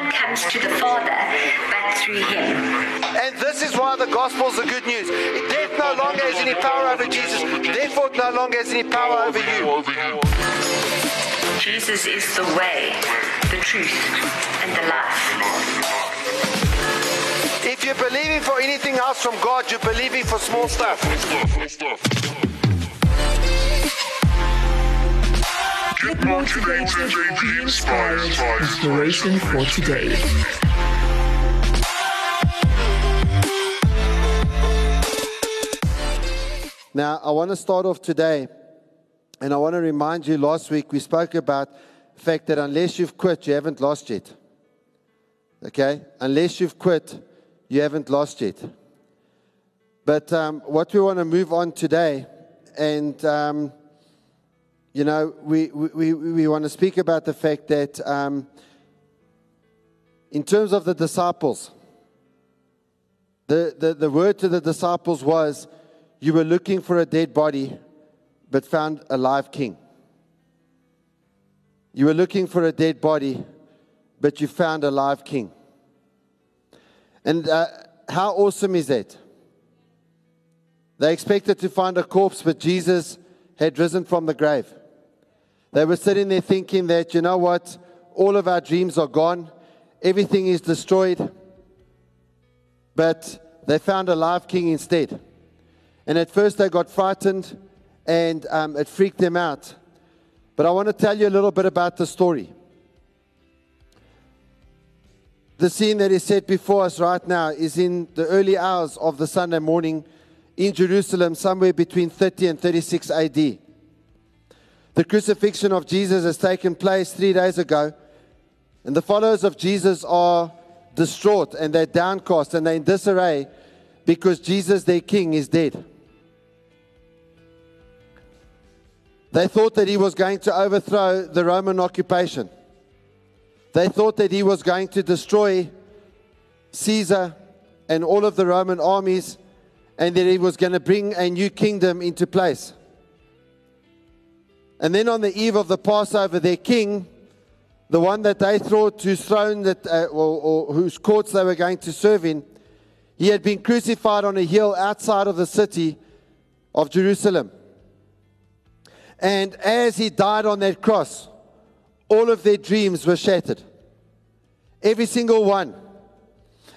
one comes to the Father but through him. And this is why the gospel is the good news. Death no longer has any power over Jesus. Therefore, no longer has any power over you. Jesus is the way, the truth, and the life. If you're believing for anything else from God, you're believing for small stuff. Get motivated, be inspired. Inspiration for today. Now, I want to start off today, and I want to remind you last week we spoke about the fact that unless you've quit, you haven't lost yet. Okay? Unless you've quit, you haven't lost yet. But um, what we want to move on today, and um, you know, we, we, we want to speak about the fact that um, in terms of the disciples, the, the, the word to the disciples was, You were looking for a dead body, but found a live king. You were looking for a dead body, but you found a live king. And uh, how awesome is that? They expected to find a corpse, but Jesus had risen from the grave. They were sitting there thinking that, you know what, all of our dreams are gone, everything is destroyed. But they found a live king instead. And at first they got frightened and um, it freaked them out. But I want to tell you a little bit about the story. The scene that is set before us right now is in the early hours of the Sunday morning in Jerusalem, somewhere between 30 and 36 AD. The crucifixion of Jesus has taken place three days ago, and the followers of Jesus are distraught and they're downcast and they're in disarray because Jesus, their king, is dead. They thought that he was going to overthrow the Roman occupation. They thought that he was going to destroy Caesar and all of the Roman armies and that he was going to bring a new kingdom into place. And then on the eve of the Passover, their king, the one that they thought whose throne that, uh, or, or whose courts they were going to serve in, he had been crucified on a hill outside of the city of Jerusalem. And as he died on that cross, all of their dreams were shattered. Every single one.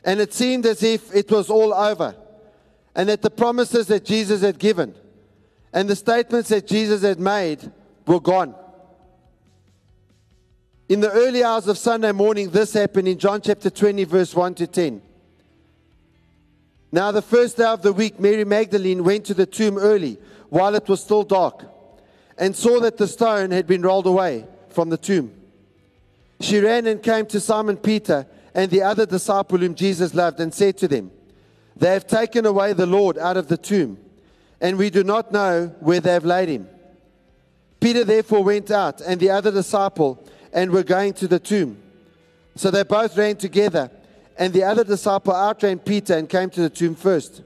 And it seemed as if it was all over. And that the promises that Jesus had given and the statements that Jesus had made were gone. In the early hours of Sunday morning, this happened in John chapter 20, verse 1 to 10. Now, the first day of the week, Mary Magdalene went to the tomb early while it was still dark and saw that the stone had been rolled away from the tomb. She ran and came to Simon Peter and the other disciple whom Jesus loved and said to them, They have taken away the Lord out of the tomb, and we do not know where they have laid him. Peter therefore went out and the other disciple and were going to the tomb. So they both ran together, and the other disciple outran Peter and came to the tomb first.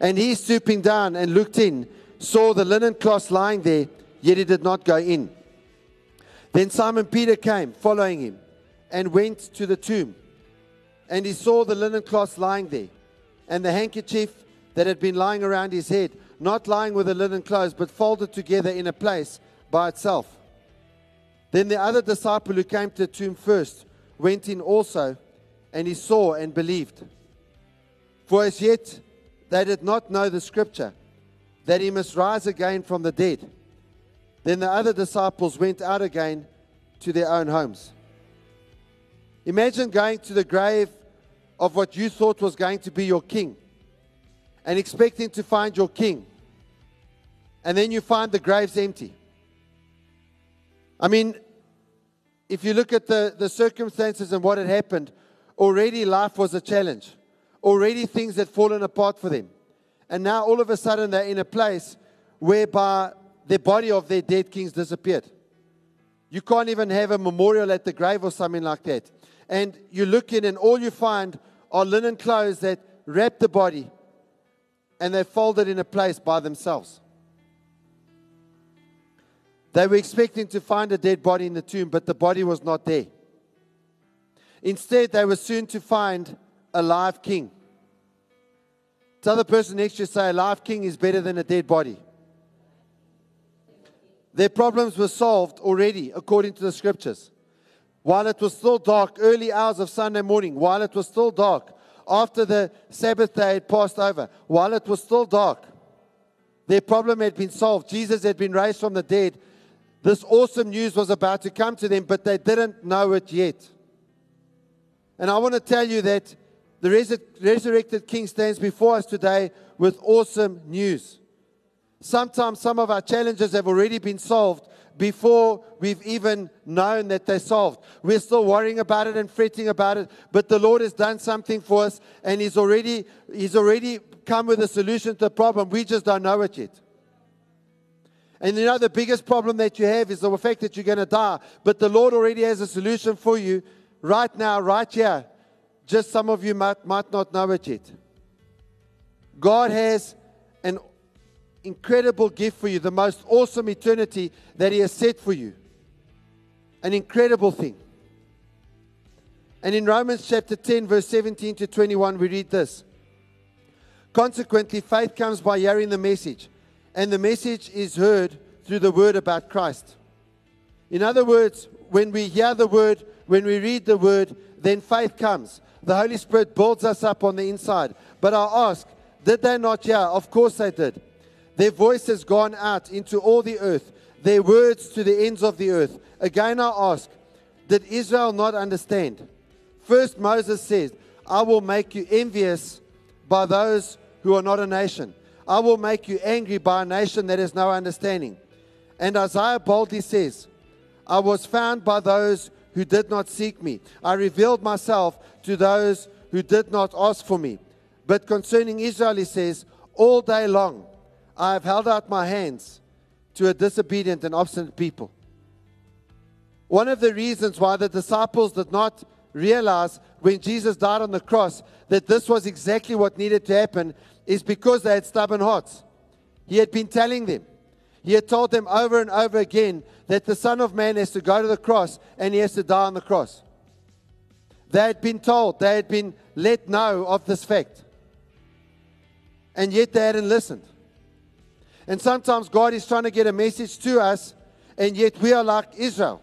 And he, stooping down and looked in, saw the linen cloths lying there, yet he did not go in. Then Simon Peter came, following him, and went to the tomb. And he saw the linen cloths lying there, and the handkerchief that had been lying around his head, not lying with the linen clothes, but folded together in a place by itself. Then the other disciple who came to the tomb first went in also, and he saw and believed. For as yet they did not know the scripture, that he must rise again from the dead. Then the other disciples went out again to their own homes. Imagine going to the grave of what you thought was going to be your king and expecting to find your king, and then you find the graves empty. I mean, if you look at the, the circumstances and what had happened, already life was a challenge. Already things had fallen apart for them. And now all of a sudden they're in a place whereby the body of their dead kings disappeared. You can't even have a memorial at the grave or something like that. And you look in, and all you find are linen clothes that wrap the body and they're folded in a place by themselves. They were expecting to find a dead body in the tomb, but the body was not there. Instead, they were soon to find a live king. Tell the person next to you, say, a live king is better than a dead body. Their problems were solved already, according to the scriptures. While it was still dark, early hours of Sunday morning, while it was still dark, after the Sabbath day had passed over, while it was still dark, their problem had been solved. Jesus had been raised from the dead. This awesome news was about to come to them, but they didn't know it yet. And I want to tell you that the resur- resurrected King stands before us today with awesome news. Sometimes some of our challenges have already been solved before we've even known that they're solved. We're still worrying about it and fretting about it, but the Lord has done something for us and He's already, He's already come with a solution to the problem. We just don't know it yet. And you know, the biggest problem that you have is the fact that you're going to die, but the Lord already has a solution for you right now, right here. Just some of you might, might not know it yet. God has incredible gift for you, the most awesome eternity that He has set for you. An incredible thing. And in Romans chapter 10, verse 17 to 21, we read this Consequently, faith comes by hearing the message, and the message is heard through the word about Christ. In other words, when we hear the word, when we read the word, then faith comes. The Holy Spirit builds us up on the inside. But I ask, did they not hear? Of course they did. Their voice has gone out into all the earth, their words to the ends of the earth. Again, I ask, did Israel not understand? First, Moses says, I will make you envious by those who are not a nation. I will make you angry by a nation that has no understanding. And Isaiah boldly says, I was found by those who did not seek me. I revealed myself to those who did not ask for me. But concerning Israel, he says, All day long I have held out my hands to a disobedient and obstinate people. One of the reasons why the disciples did not realize when Jesus died on the cross that this was exactly what needed to happen is because they had stubborn hearts. He had been telling them, he had told them over and over again that the Son of Man has to go to the cross and he has to die on the cross. They had been told, they had been let know of this fact. And yet they hadn't listened. And sometimes God is trying to get a message to us, and yet we are like Israel.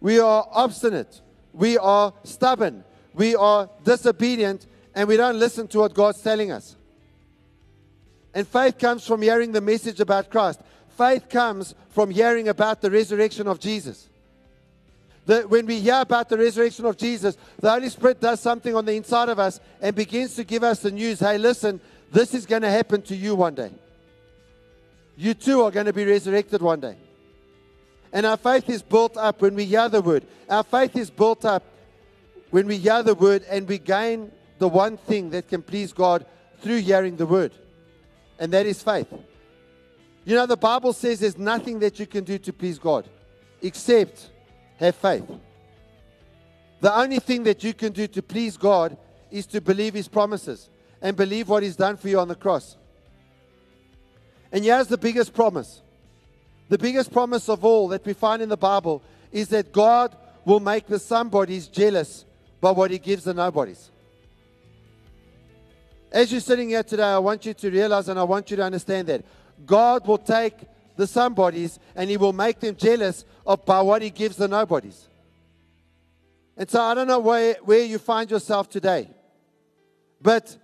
We are obstinate. We are stubborn. We are disobedient, and we don't listen to what God's telling us. And faith comes from hearing the message about Christ. Faith comes from hearing about the resurrection of Jesus. The, when we hear about the resurrection of Jesus, the Holy Spirit does something on the inside of us and begins to give us the news hey, listen, this is going to happen to you one day. You too are going to be resurrected one day. And our faith is built up when we hear the word. Our faith is built up when we hear the word and we gain the one thing that can please God through hearing the word, and that is faith. You know, the Bible says there's nothing that you can do to please God except have faith. The only thing that you can do to please God is to believe His promises and believe what He's done for you on the cross. And here's the biggest promise the biggest promise of all that we find in the Bible is that God will make the somebodies jealous by what He gives the nobodies. As you're sitting here today, I want you to realize and I want you to understand that God will take the somebodies and He will make them jealous of by what He gives the nobodies. And so I don't know where, where you find yourself today, but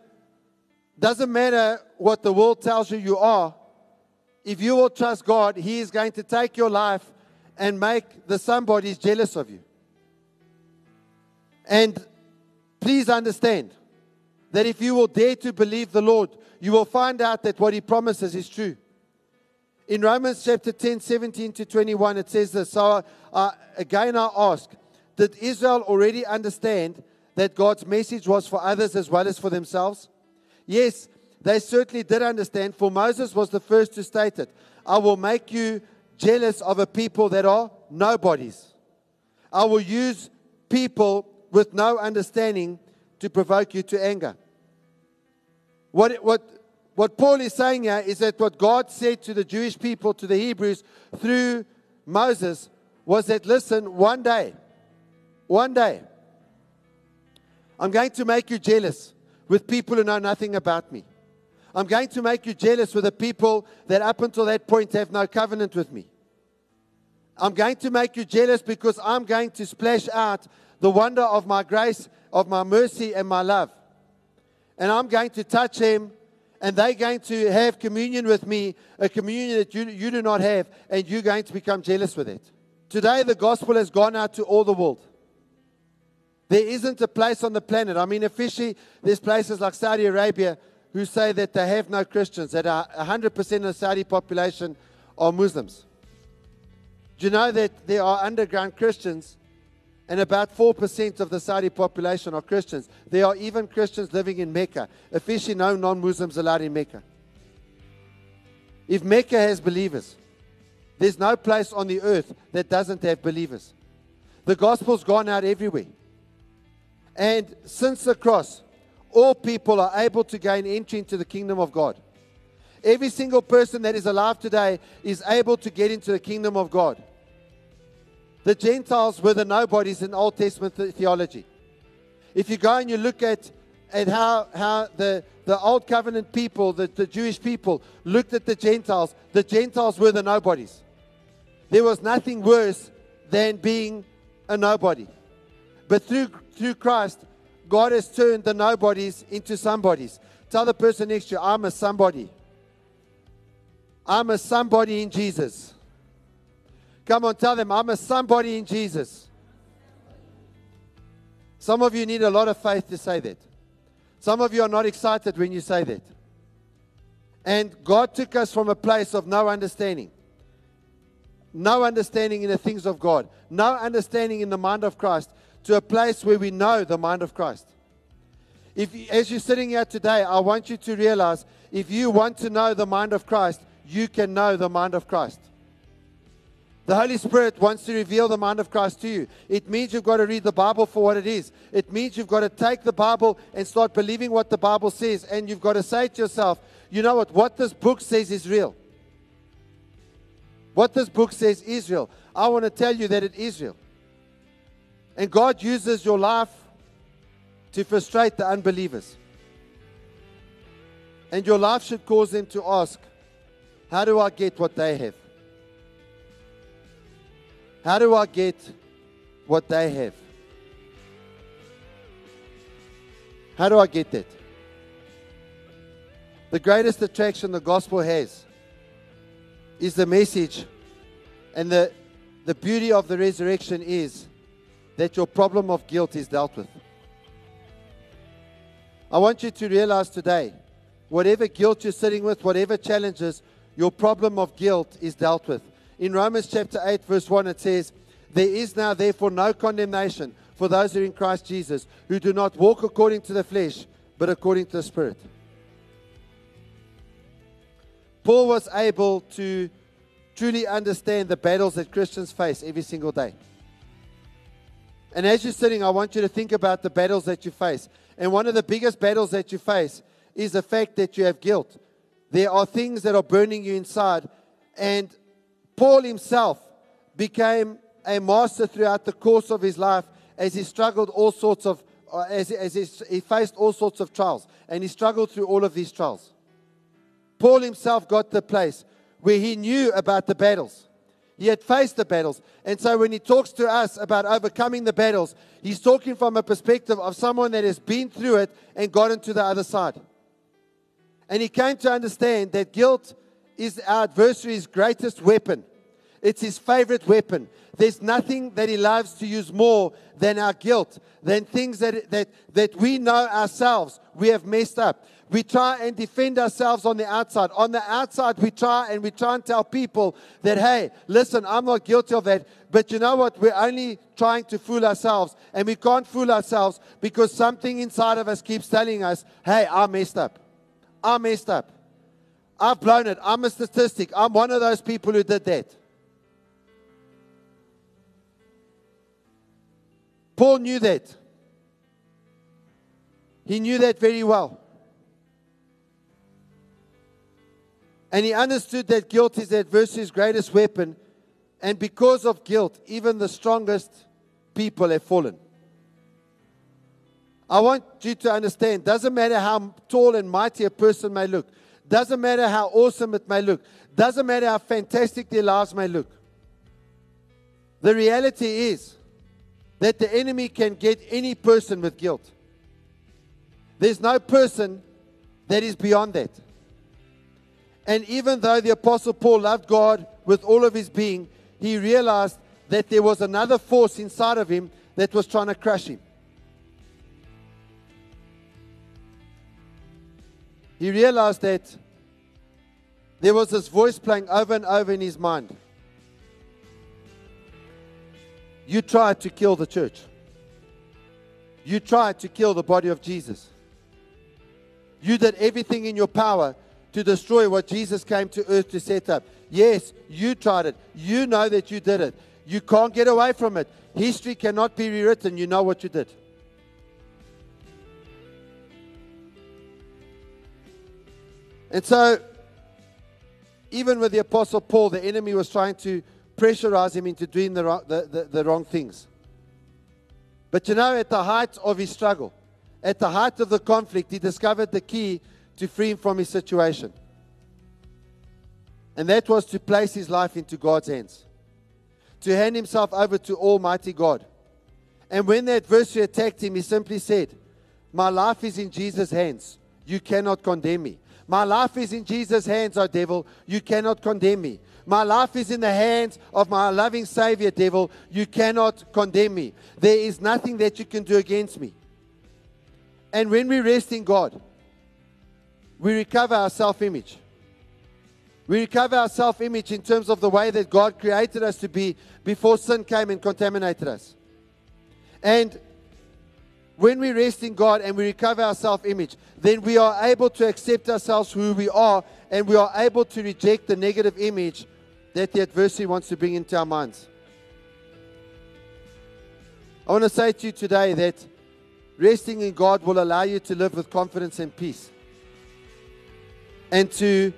doesn't matter what the world tells you you are. If you will trust God, He is going to take your life and make the somebodies jealous of you. And please understand that if you will dare to believe the Lord, you will find out that what He promises is true. In Romans chapter 10, 17 to 21, it says this. So uh, again, I ask, did Israel already understand that God's message was for others as well as for themselves? Yes, they certainly did understand, for Moses was the first to state it. I will make you jealous of a people that are nobodies. I will use people with no understanding to provoke you to anger. What, what, what Paul is saying here is that what God said to the Jewish people, to the Hebrews, through Moses, was that listen, one day, one day, I'm going to make you jealous with people who know nothing about me. I'm going to make you jealous with the people that up until that point have no covenant with me. I'm going to make you jealous because I'm going to splash out the wonder of my grace, of my mercy, and my love. And I'm going to touch them, and they're going to have communion with me, a communion that you, you do not have, and you're going to become jealous with it. Today, the gospel has gone out to all the world. There isn't a place on the planet. I mean, officially, there's places like Saudi Arabia who say that they have no Christians, that 100% of the Saudi population are Muslims. Do you know that there are underground Christians and about 4% of the Saudi population are Christians? There are even Christians living in Mecca. Officially, no non Muslims allowed in Mecca. If Mecca has believers, there's no place on the earth that doesn't have believers. The gospel's gone out everywhere. And since the cross, all people are able to gain entry into the kingdom of God. Every single person that is alive today is able to get into the kingdom of God. The Gentiles were the nobodies in Old Testament theology. If you go and you look at, at how, how the, the Old Covenant people, the, the Jewish people, looked at the Gentiles, the Gentiles were the nobodies. There was nothing worse than being a nobody. But through, through Christ, God has turned the nobodies into somebodies. Tell the person next to you, I'm a somebody. I'm a somebody in Jesus. Come on, tell them, I'm a somebody in Jesus. Some of you need a lot of faith to say that. Some of you are not excited when you say that. And God took us from a place of no understanding. No understanding in the things of God. No understanding in the mind of Christ to a place where we know the mind of Christ. If, as you're sitting here today, I want you to realize if you want to know the mind of Christ, you can know the mind of Christ. The Holy Spirit wants to reveal the mind of Christ to you. It means you've got to read the Bible for what it is. It means you've got to take the Bible and start believing what the Bible says. And you've got to say to yourself, you know what? What this book says is real. What this book says is real. I want to tell you that it is real. And God uses your life to frustrate the unbelievers. And your life should cause them to ask, How do I get what they have? How do I get what they have? How do I get that? The greatest attraction the gospel has is the message, and the, the beauty of the resurrection is that your problem of guilt is dealt with. I want you to realize today whatever guilt you're sitting with, whatever challenges, your problem of guilt is dealt with. In Romans chapter 8, verse 1, it says, There is now therefore no condemnation for those who are in Christ Jesus, who do not walk according to the flesh, but according to the Spirit. Paul was able to truly understand the battles that Christians face every single day. And as you're sitting, I want you to think about the battles that you face. And one of the biggest battles that you face is the fact that you have guilt. There are things that are burning you inside. And Paul himself became a master throughout the course of his life as he struggled all sorts of, uh, as, as he, he faced all sorts of trials. And he struggled through all of these trials. Paul himself got the place where he knew about the battles. He had faced the battles. And so when he talks to us about overcoming the battles, he's talking from a perspective of someone that has been through it and gotten to the other side. And he came to understand that guilt is our adversary's greatest weapon. It's his favorite weapon. There's nothing that he loves to use more than our guilt, than things that, that, that we know ourselves we have messed up. We try and defend ourselves on the outside. On the outside, we try and we try and tell people that, hey, listen, I'm not guilty of that. But you know what? We're only trying to fool ourselves. And we can't fool ourselves because something inside of us keeps telling us, hey, I messed up. I messed up. I've blown it. I'm a statistic. I'm one of those people who did that. Paul knew that. He knew that very well. And he understood that guilt is the adversary's greatest weapon. And because of guilt, even the strongest people have fallen. I want you to understand doesn't matter how tall and mighty a person may look, doesn't matter how awesome it may look, doesn't matter how fantastic their lives may look. The reality is that the enemy can get any person with guilt. There's no person that is beyond that. And even though the Apostle Paul loved God with all of his being, he realized that there was another force inside of him that was trying to crush him. He realized that there was this voice playing over and over in his mind. You tried to kill the church. You tried to kill the body of Jesus. You did everything in your power to destroy what Jesus came to earth to set up. Yes, you tried it. You know that you did it. You can't get away from it. History cannot be rewritten. You know what you did. And so, even with the Apostle Paul, the enemy was trying to pressurize him into doing the, the, the, the wrong things. But you know, at the height of his struggle, at the height of the conflict, he discovered the key to free him from his situation. And that was to place his life into God's hands, to hand himself over to Almighty God. And when the adversary attacked him, he simply said, My life is in Jesus' hands. You cannot condemn me. My life is in Jesus' hands, O devil. You cannot condemn me. My life is in the hands of my loving Savior, devil. You cannot condemn me. There is nothing that you can do against me. And when we rest in God, we recover our self image. We recover our self image in terms of the way that God created us to be before sin came and contaminated us. And when we rest in God and we recover our self image, then we are able to accept ourselves who we are and we are able to reject the negative image that the adversary wants to bring into our minds. I want to say to you today that resting in God will allow you to live with confidence and peace. And to,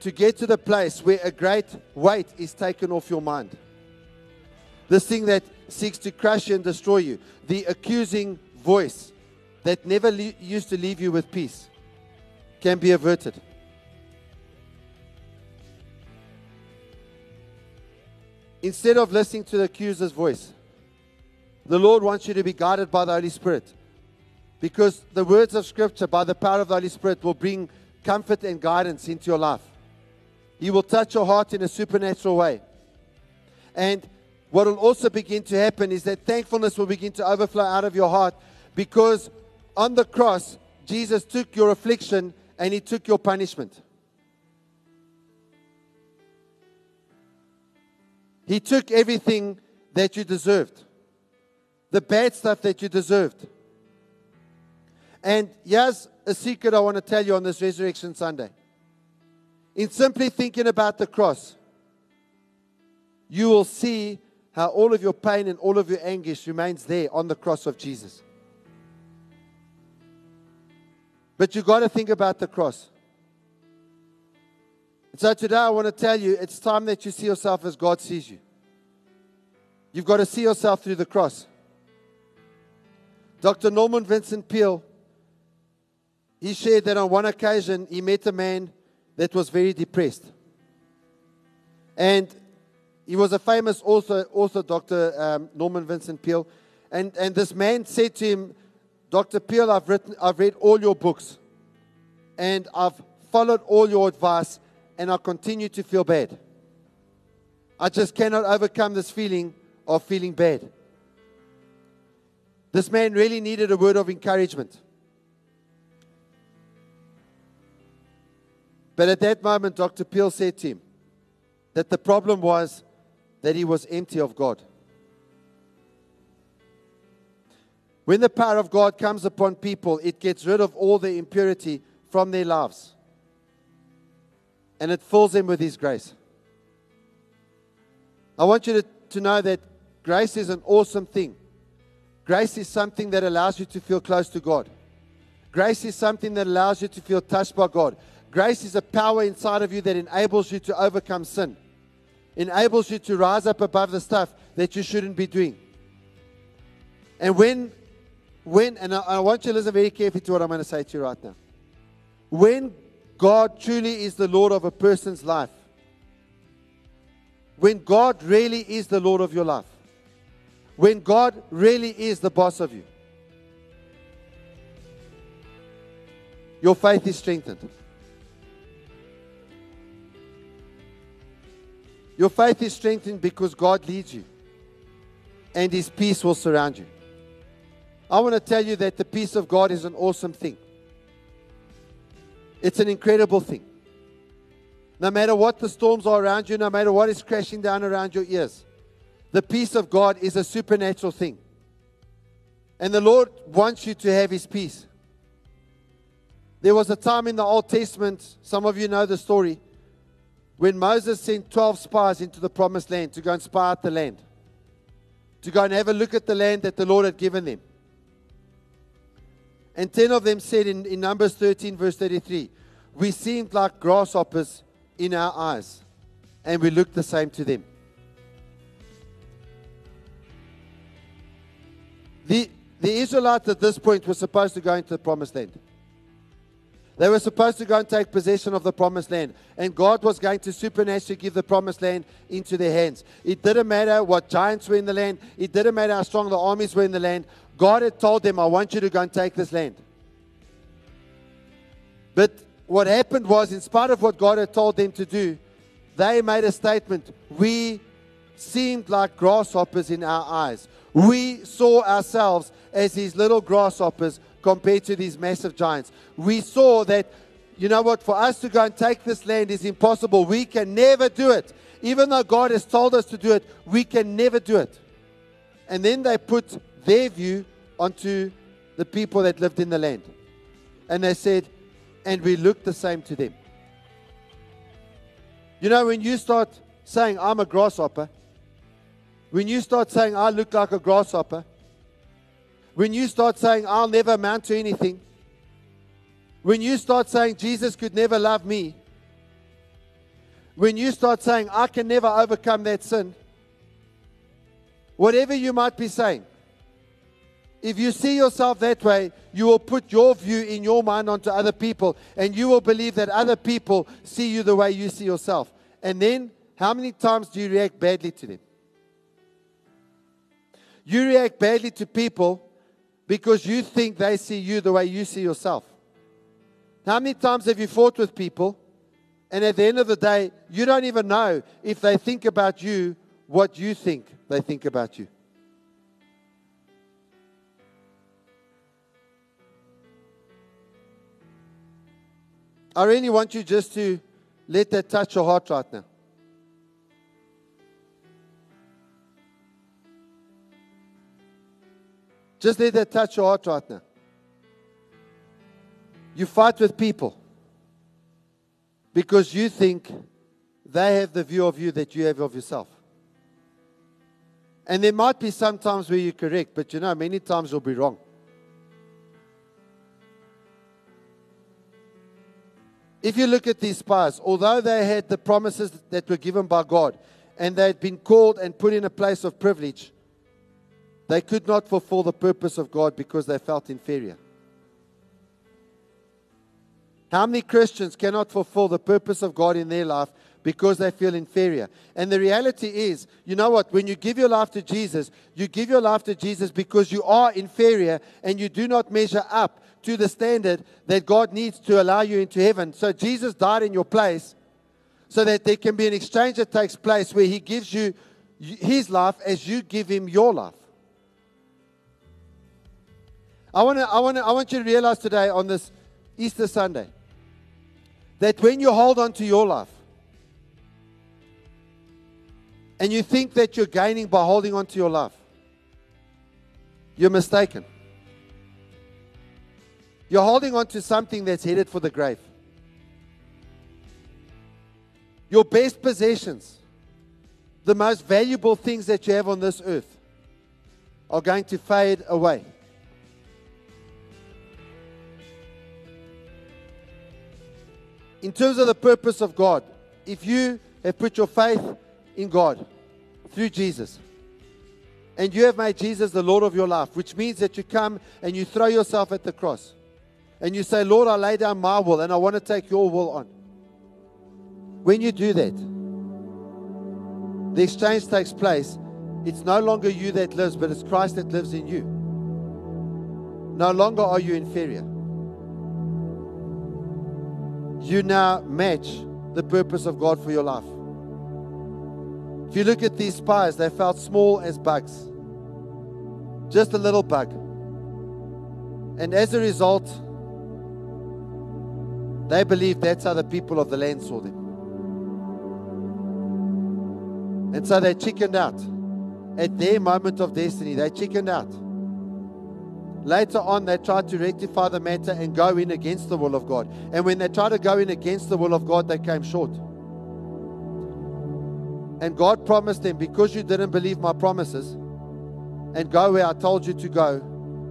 to get to the place where a great weight is taken off your mind. This thing that seeks to crush and destroy you. The accusing voice that never le- used to leave you with peace can be averted. Instead of listening to the accuser's voice, the Lord wants you to be guided by the Holy Spirit. Because the words of Scripture, by the power of the Holy Spirit, will bring comfort and guidance into your life. He will touch your heart in a supernatural way. And what will also begin to happen is that thankfulness will begin to overflow out of your heart because on the cross, Jesus took your affliction and he took your punishment. He took everything that you deserved, the bad stuff that you deserved. And here's a secret I want to tell you on this Resurrection Sunday. In simply thinking about the cross, you will see how all of your pain and all of your anguish remains there on the cross of Jesus. But you've got to think about the cross. And so today I want to tell you it's time that you see yourself as God sees you. You've got to see yourself through the cross. Dr. Norman Vincent Peale, he shared that on one occasion he met a man that was very depressed. And he was a famous author, author Dr. Um, Norman Vincent Peale. And, and this man said to him, Dr. Peale, I've, written, I've read all your books and I've followed all your advice and I continue to feel bad. I just cannot overcome this feeling of feeling bad. This man really needed a word of encouragement. But at that moment, Dr. Peale said to him that the problem was that he was empty of God. When the power of God comes upon people, it gets rid of all the impurity from their lives and it fills them with His grace. I want you to, to know that grace is an awesome thing. Grace is something that allows you to feel close to God. Grace is something that allows you to feel touched by God. Grace is a power inside of you that enables you to overcome sin, enables you to rise up above the stuff that you shouldn't be doing. And when when, and I, I want you to listen very carefully to what I'm going to say to you right now. When God truly is the Lord of a person's life, when God really is the Lord of your life, when God really is the boss of you, your faith is strengthened. Your faith is strengthened because God leads you and His peace will surround you. I want to tell you that the peace of God is an awesome thing. It's an incredible thing. No matter what the storms are around you, no matter what is crashing down around your ears, the peace of God is a supernatural thing. And the Lord wants you to have His peace. There was a time in the Old Testament, some of you know the story, when Moses sent 12 spies into the promised land to go and spy out the land, to go and have a look at the land that the Lord had given them. And 10 of them said in, in Numbers 13, verse 33, We seemed like grasshoppers in our eyes, and we looked the same to them. The, the Israelites at this point were supposed to go into the promised land. They were supposed to go and take possession of the promised land. And God was going to supernaturally give the promised land into their hands. It didn't matter what giants were in the land, it didn't matter how strong the armies were in the land. God had told them, I want you to go and take this land. But what happened was, in spite of what God had told them to do, they made a statement. We seemed like grasshoppers in our eyes. We saw ourselves as these little grasshoppers compared to these massive giants. We saw that, you know what, for us to go and take this land is impossible. We can never do it. Even though God has told us to do it, we can never do it. And then they put their view onto the people that lived in the land. And they said, and we look the same to them. You know, when you start saying, I'm a grasshopper, when you start saying, I look like a grasshopper, when you start saying, I'll never amount to anything, when you start saying, Jesus could never love me, when you start saying, I can never overcome that sin, whatever you might be saying, if you see yourself that way, you will put your view in your mind onto other people, and you will believe that other people see you the way you see yourself. And then, how many times do you react badly to them? You react badly to people because you think they see you the way you see yourself. How many times have you fought with people, and at the end of the day, you don't even know if they think about you what you think they think about you? I really want you just to let that touch your heart right now. Just let that touch your heart right now. You fight with people because you think they have the view of you that you have of yourself. And there might be some times where you're correct, but you know, many times you'll be wrong. If you look at these spies, although they had the promises that were given by God and they had been called and put in a place of privilege, they could not fulfill the purpose of God because they felt inferior. How many Christians cannot fulfill the purpose of God in their life because they feel inferior? And the reality is, you know what? When you give your life to Jesus, you give your life to Jesus because you are inferior and you do not measure up to the standard that God needs to allow you into heaven. So Jesus died in your place so that there can be an exchange that takes place where He gives you His life as you give Him your life. I, wanna, I, wanna, I want you to realize today on this Easter Sunday that when you hold on to your life and you think that you're gaining by holding on to your life, you're mistaken. You're holding on to something that's headed for the grave. Your best possessions, the most valuable things that you have on this earth, are going to fade away. In terms of the purpose of God, if you have put your faith in God through Jesus, and you have made Jesus the Lord of your life, which means that you come and you throw yourself at the cross and you say, Lord, I lay down my will and I want to take your will on. When you do that, the exchange takes place. It's no longer you that lives, but it's Christ that lives in you. No longer are you inferior. You now match the purpose of God for your life. If you look at these spies, they felt small as bugs, just a little bug. And as a result, they believed that's how the people of the land saw them. And so they chickened out. At their moment of destiny, they chickened out. Later on, they tried to rectify the matter and go in against the will of God. And when they tried to go in against the will of God, they came short. And God promised them, because you didn't believe my promises and go where I told you to go,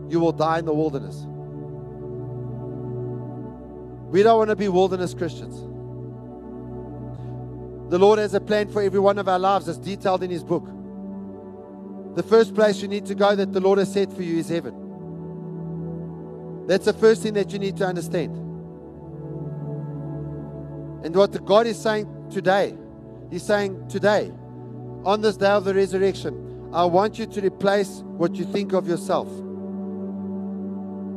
you will die in the wilderness. We don't want to be wilderness Christians. The Lord has a plan for every one of our lives as detailed in His book. The first place you need to go that the Lord has set for you is heaven. That's the first thing that you need to understand. And what God is saying today, He's saying today, on this day of the resurrection, I want you to replace what you think of yourself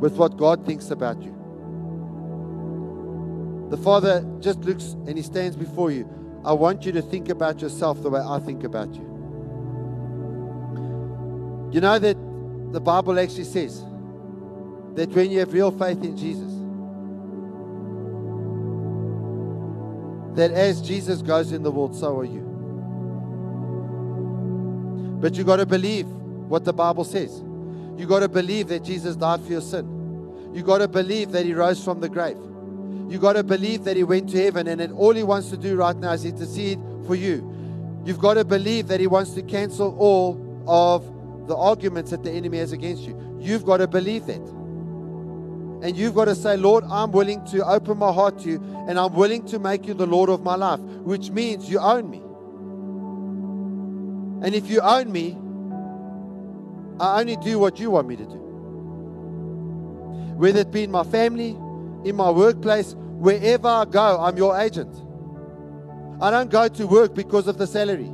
with what God thinks about you. The Father just looks and He stands before you. I want you to think about yourself the way I think about you. You know that the Bible actually says that when you have real faith in Jesus, that as Jesus goes in the world, so are you. But you got to believe what the Bible says. You got to believe that Jesus died for your sin. You got to believe that he rose from the grave. You got to believe that he went to heaven and that all he wants to do right now is intercede for you. You've got to believe that he wants to cancel all of the arguments that the enemy has against you. You've got to believe that. And you've got to say, Lord, I'm willing to open my heart to you and I'm willing to make you the Lord of my life, which means you own me. And if you own me, I only do what you want me to do. Whether it be in my family, in my workplace, wherever I go, I'm your agent. I don't go to work because of the salary.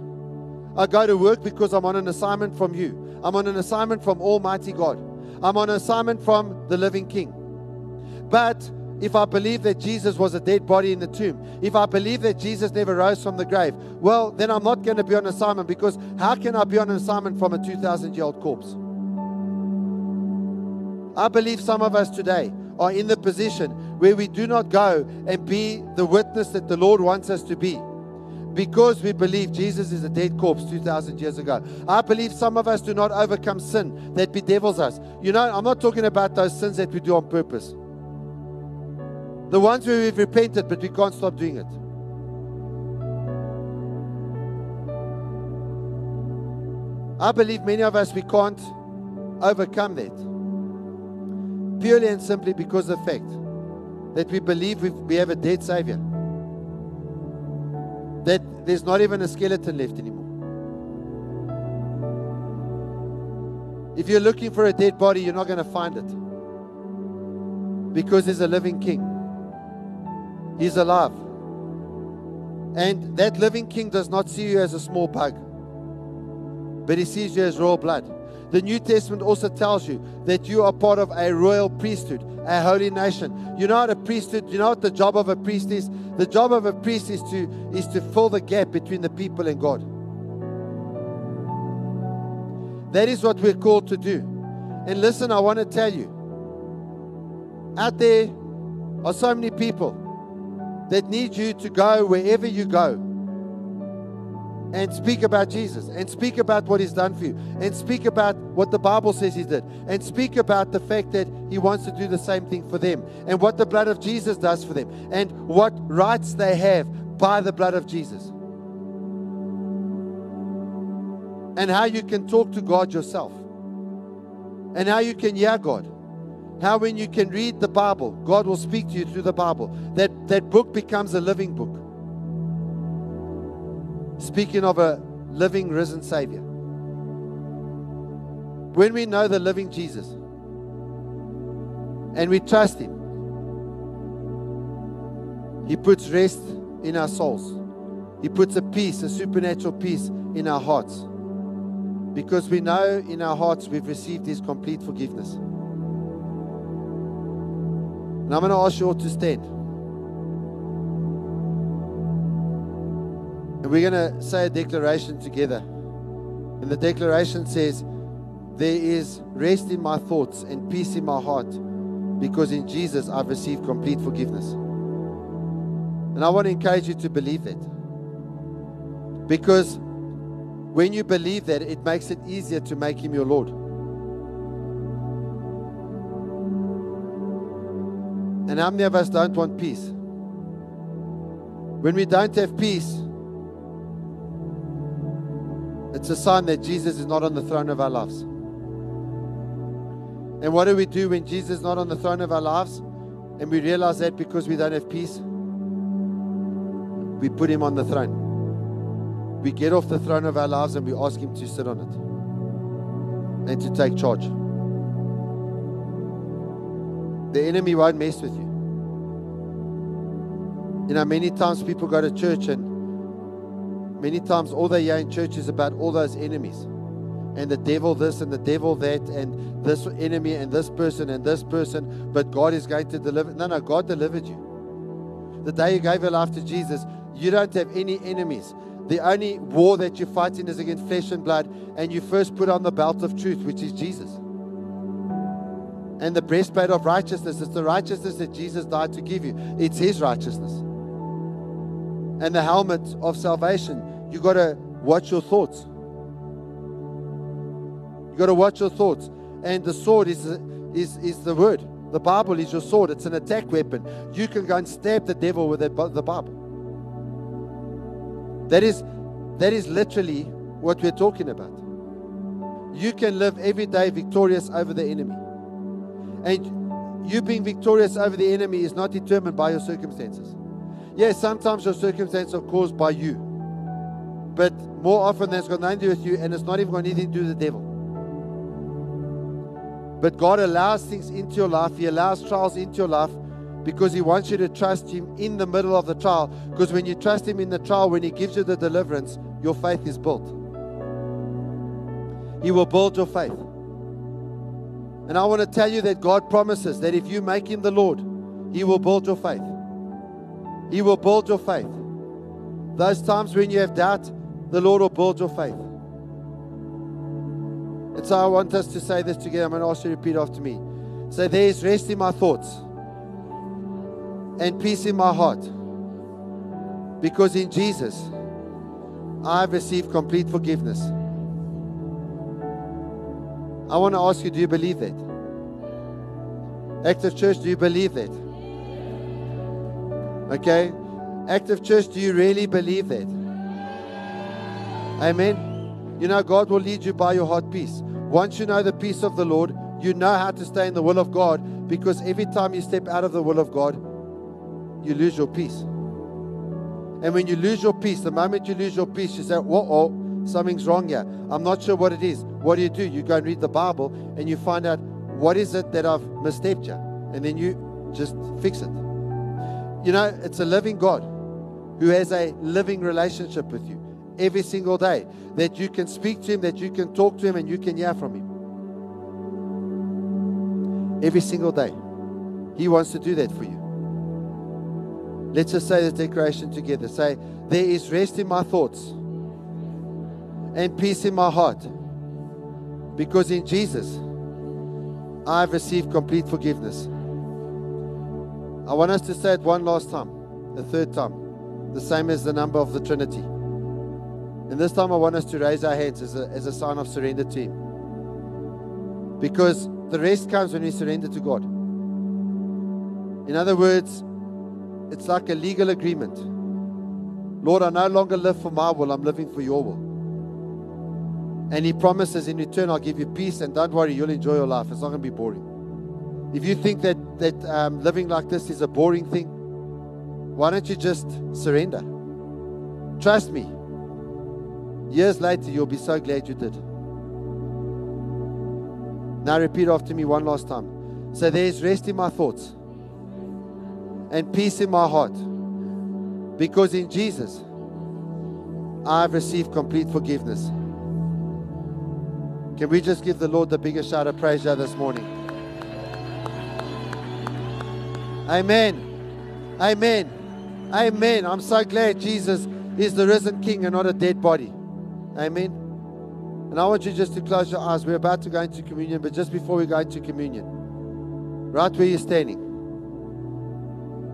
I go to work because I'm on an assignment from you. I'm on an assignment from Almighty God. I'm on an assignment from the living King. But if I believe that Jesus was a dead body in the tomb, if I believe that Jesus never rose from the grave, well, then I'm not going to be on assignment because how can I be on assignment from a 2,000 year old corpse? I believe some of us today are in the position where we do not go and be the witness that the Lord wants us to be because we believe Jesus is a dead corpse 2,000 years ago. I believe some of us do not overcome sin that bedevils us. You know, I'm not talking about those sins that we do on purpose. The ones where we've repented, but we can't stop doing it. I believe many of us, we can't overcome that. Purely and simply because of the fact that we believe we have a dead Savior. That there's not even a skeleton left anymore. If you're looking for a dead body, you're not going to find it. Because there's a living King. He's alive. And that living King does not see you as a small bug, but he sees you as royal blood. The New Testament also tells you that you are part of a royal priesthood, a holy nation. You know what a priesthood, you know what the job of a priest is? The job of a priest is to is to fill the gap between the people and God. That is what we're called to do. And listen, I want to tell you. Out there are so many people that need you to go wherever you go and speak about Jesus and speak about what He's done for you and speak about what the Bible says He did and speak about the fact that He wants to do the same thing for them and what the blood of Jesus does for them and what rights they have by the blood of Jesus and how you can talk to God yourself and how you can hear God. How when you can read the Bible, God will speak to you through the Bible. That that book becomes a living book. Speaking of a living risen Savior. when we know the living Jesus and we trust Him, He puts rest in our souls. He puts a peace, a supernatural peace in our hearts. Because we know in our hearts we've received His complete forgiveness. And I'm going to ask you all to stand. And we're going to say a declaration together. And the declaration says, There is rest in my thoughts and peace in my heart because in Jesus I've received complete forgiveness. And I want to encourage you to believe that. Because when you believe that, it makes it easier to make Him your Lord. And how many of us don't want peace? When we don't have peace, it's a sign that Jesus is not on the throne of our lives. And what do we do when Jesus is not on the throne of our lives? And we realize that because we don't have peace, we put him on the throne. We get off the throne of our lives and we ask him to sit on it and to take charge. The enemy won't mess with you. You know, many times people go to church and many times all they hear in church is about all those enemies and the devil this and the devil that and this enemy and this person and this person, but God is going to deliver. No, no, God delivered you. The day you gave your life to Jesus, you don't have any enemies. The only war that you're fighting is against flesh and blood, and you first put on the belt of truth, which is Jesus. And the breastplate of righteousness is the righteousness that Jesus died to give you. It's His righteousness. And the helmet of salvation, you got to watch your thoughts. You got to watch your thoughts. And the sword is, is, is the word. The Bible is your sword. It's an attack weapon. You can go and stab the devil with the Bible. That is, that is literally what we're talking about. You can live every day victorious over the enemy. And you being victorious over the enemy is not determined by your circumstances. Yes, sometimes your circumstances are caused by you. But more often than it's got nothing to do with you, and it's not even got anything to do with the devil. But God allows things into your life, He allows trials into your life because He wants you to trust Him in the middle of the trial. Because when you trust Him in the trial, when He gives you the deliverance, your faith is built. He will build your faith. And I want to tell you that God promises that if you make Him the Lord, He will build your faith. He will build your faith. Those times when you have doubt, the Lord will build your faith. And so I want us to say this together. I'm going to ask you to repeat after me. Say, There is rest in my thoughts and peace in my heart. Because in Jesus, I have received complete forgiveness. I want to ask you do you believe that? Active Church, do you believe that? Okay? Active Church, do you really believe that? Amen. You know, God will lead you by your heart peace. Once you know the peace of the Lord, you know how to stay in the will of God because every time you step out of the will of God, you lose your peace. And when you lose your peace, the moment you lose your peace, you say, Whoa, something's wrong here. I'm not sure what it is. What do you do? You go and read the Bible and you find out what is it that I've misstepped you, And then you just fix it. You know, it's a living God who has a living relationship with you every single day. That you can speak to Him, that you can talk to Him, and you can hear from Him. Every single day. He wants to do that for you. Let's just say this declaration together. Say, There is rest in my thoughts and peace in my heart because in Jesus I've received complete forgiveness. I want us to say it one last time, the third time, the same as the number of the Trinity. And this time I want us to raise our hands as a, as a sign of surrender to Him. Because the rest comes when we surrender to God. In other words, it's like a legal agreement. Lord, I no longer live for my will, I'm living for your will. And He promises in return, I'll give you peace, and don't worry, you'll enjoy your life. It's not going to be boring. If you think that, that um, living like this is a boring thing, why don't you just surrender? Trust me. Years later, you'll be so glad you did. Now repeat after me one last time. So there's rest in my thoughts and peace in my heart because in Jesus I've received complete forgiveness. Can we just give the Lord the biggest shout of praise here this morning? Amen. Amen. Amen. I'm so glad Jesus is the risen King and not a dead body. Amen. And I want you just to close your eyes. We're about to go into communion, but just before we go into communion, right where you're standing,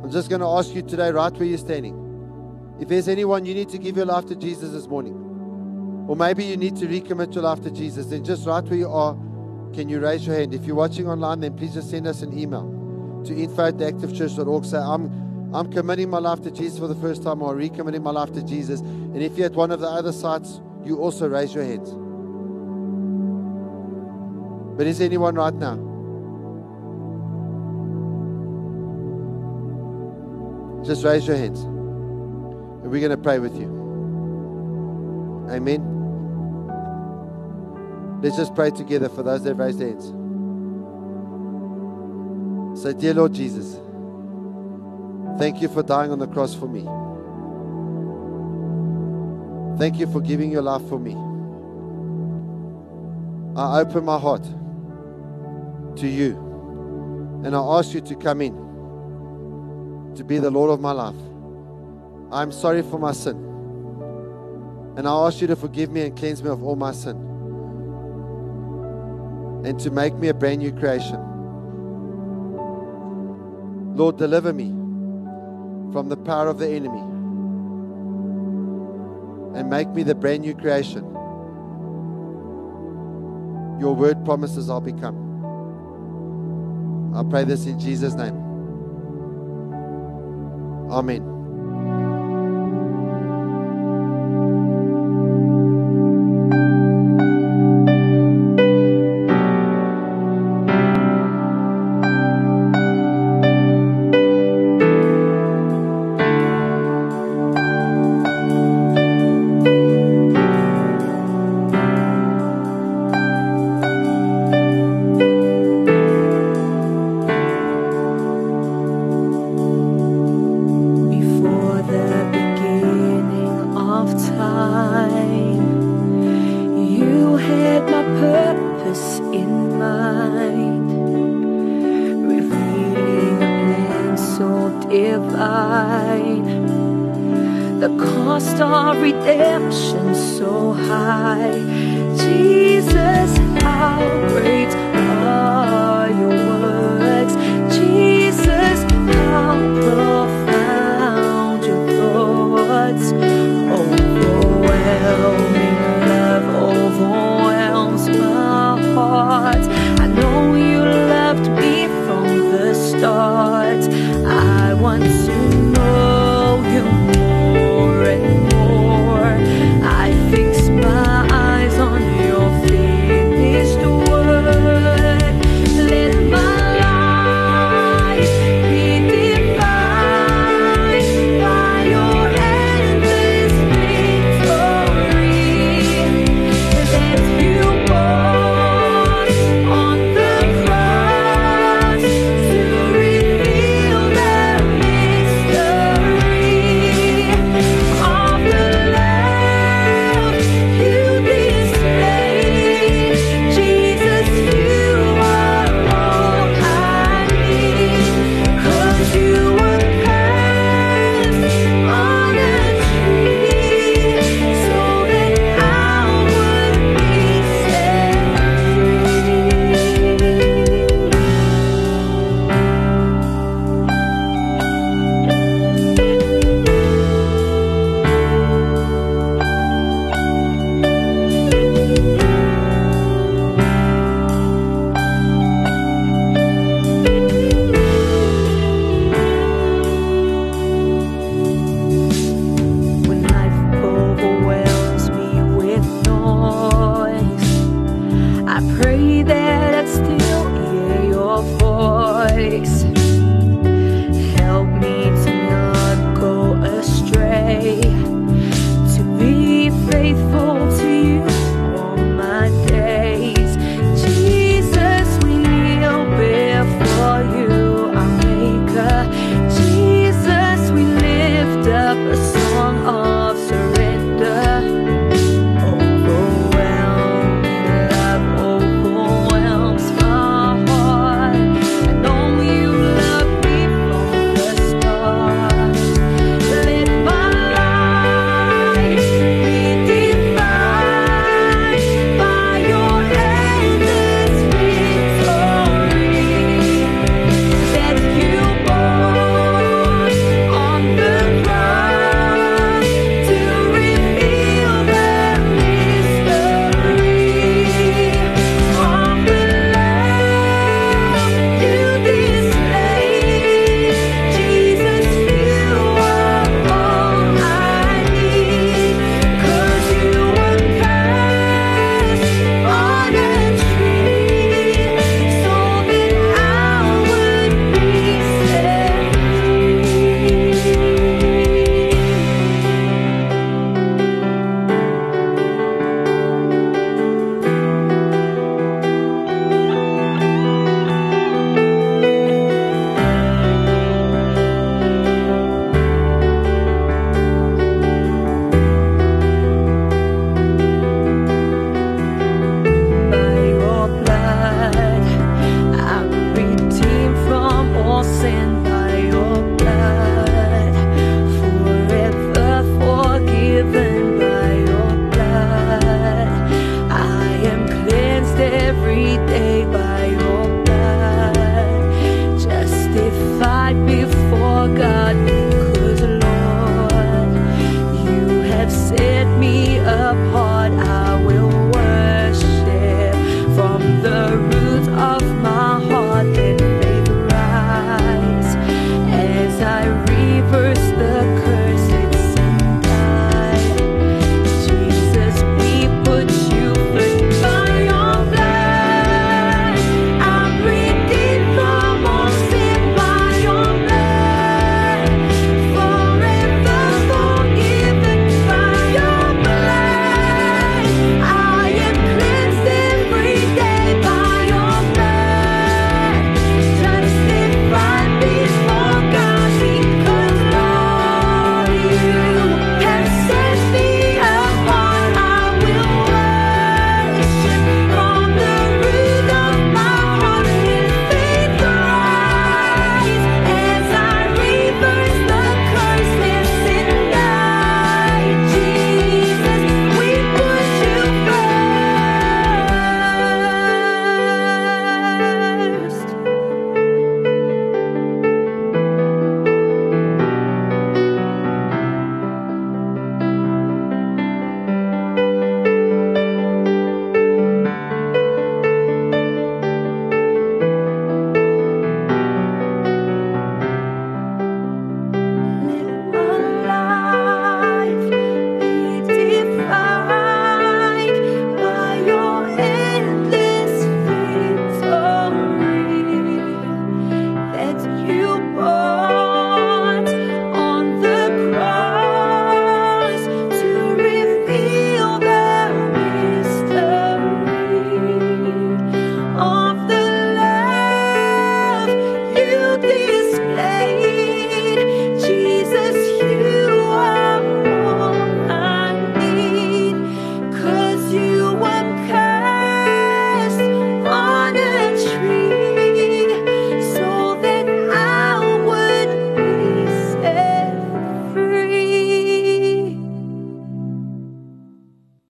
I'm just going to ask you today, right where you're standing, if there's anyone you need to give your life to Jesus this morning, or maybe you need to recommit your life to Jesus, then just right where you are, can you raise your hand? If you're watching online, then please just send us an email to info at activechurch.org. Say, I'm, I'm committing my life to Jesus for the first time or recommitting my life to Jesus. And if you're at one of the other sites, you also raise your hands. But is anyone right now? Just raise your hands. And we're going to pray with you. Amen. Let's just pray together for those that raised hands. Say, Dear Lord Jesus, thank you for dying on the cross for me. Thank you for giving your life for me. I open my heart to you and I ask you to come in to be the Lord of my life. I'm sorry for my sin. And I ask you to forgive me and cleanse me of all my sin. And to make me a brand new creation. Lord, deliver me from the power of the enemy. And make me the brand new creation. Your word promises I'll become. I pray this in Jesus' name. Amen.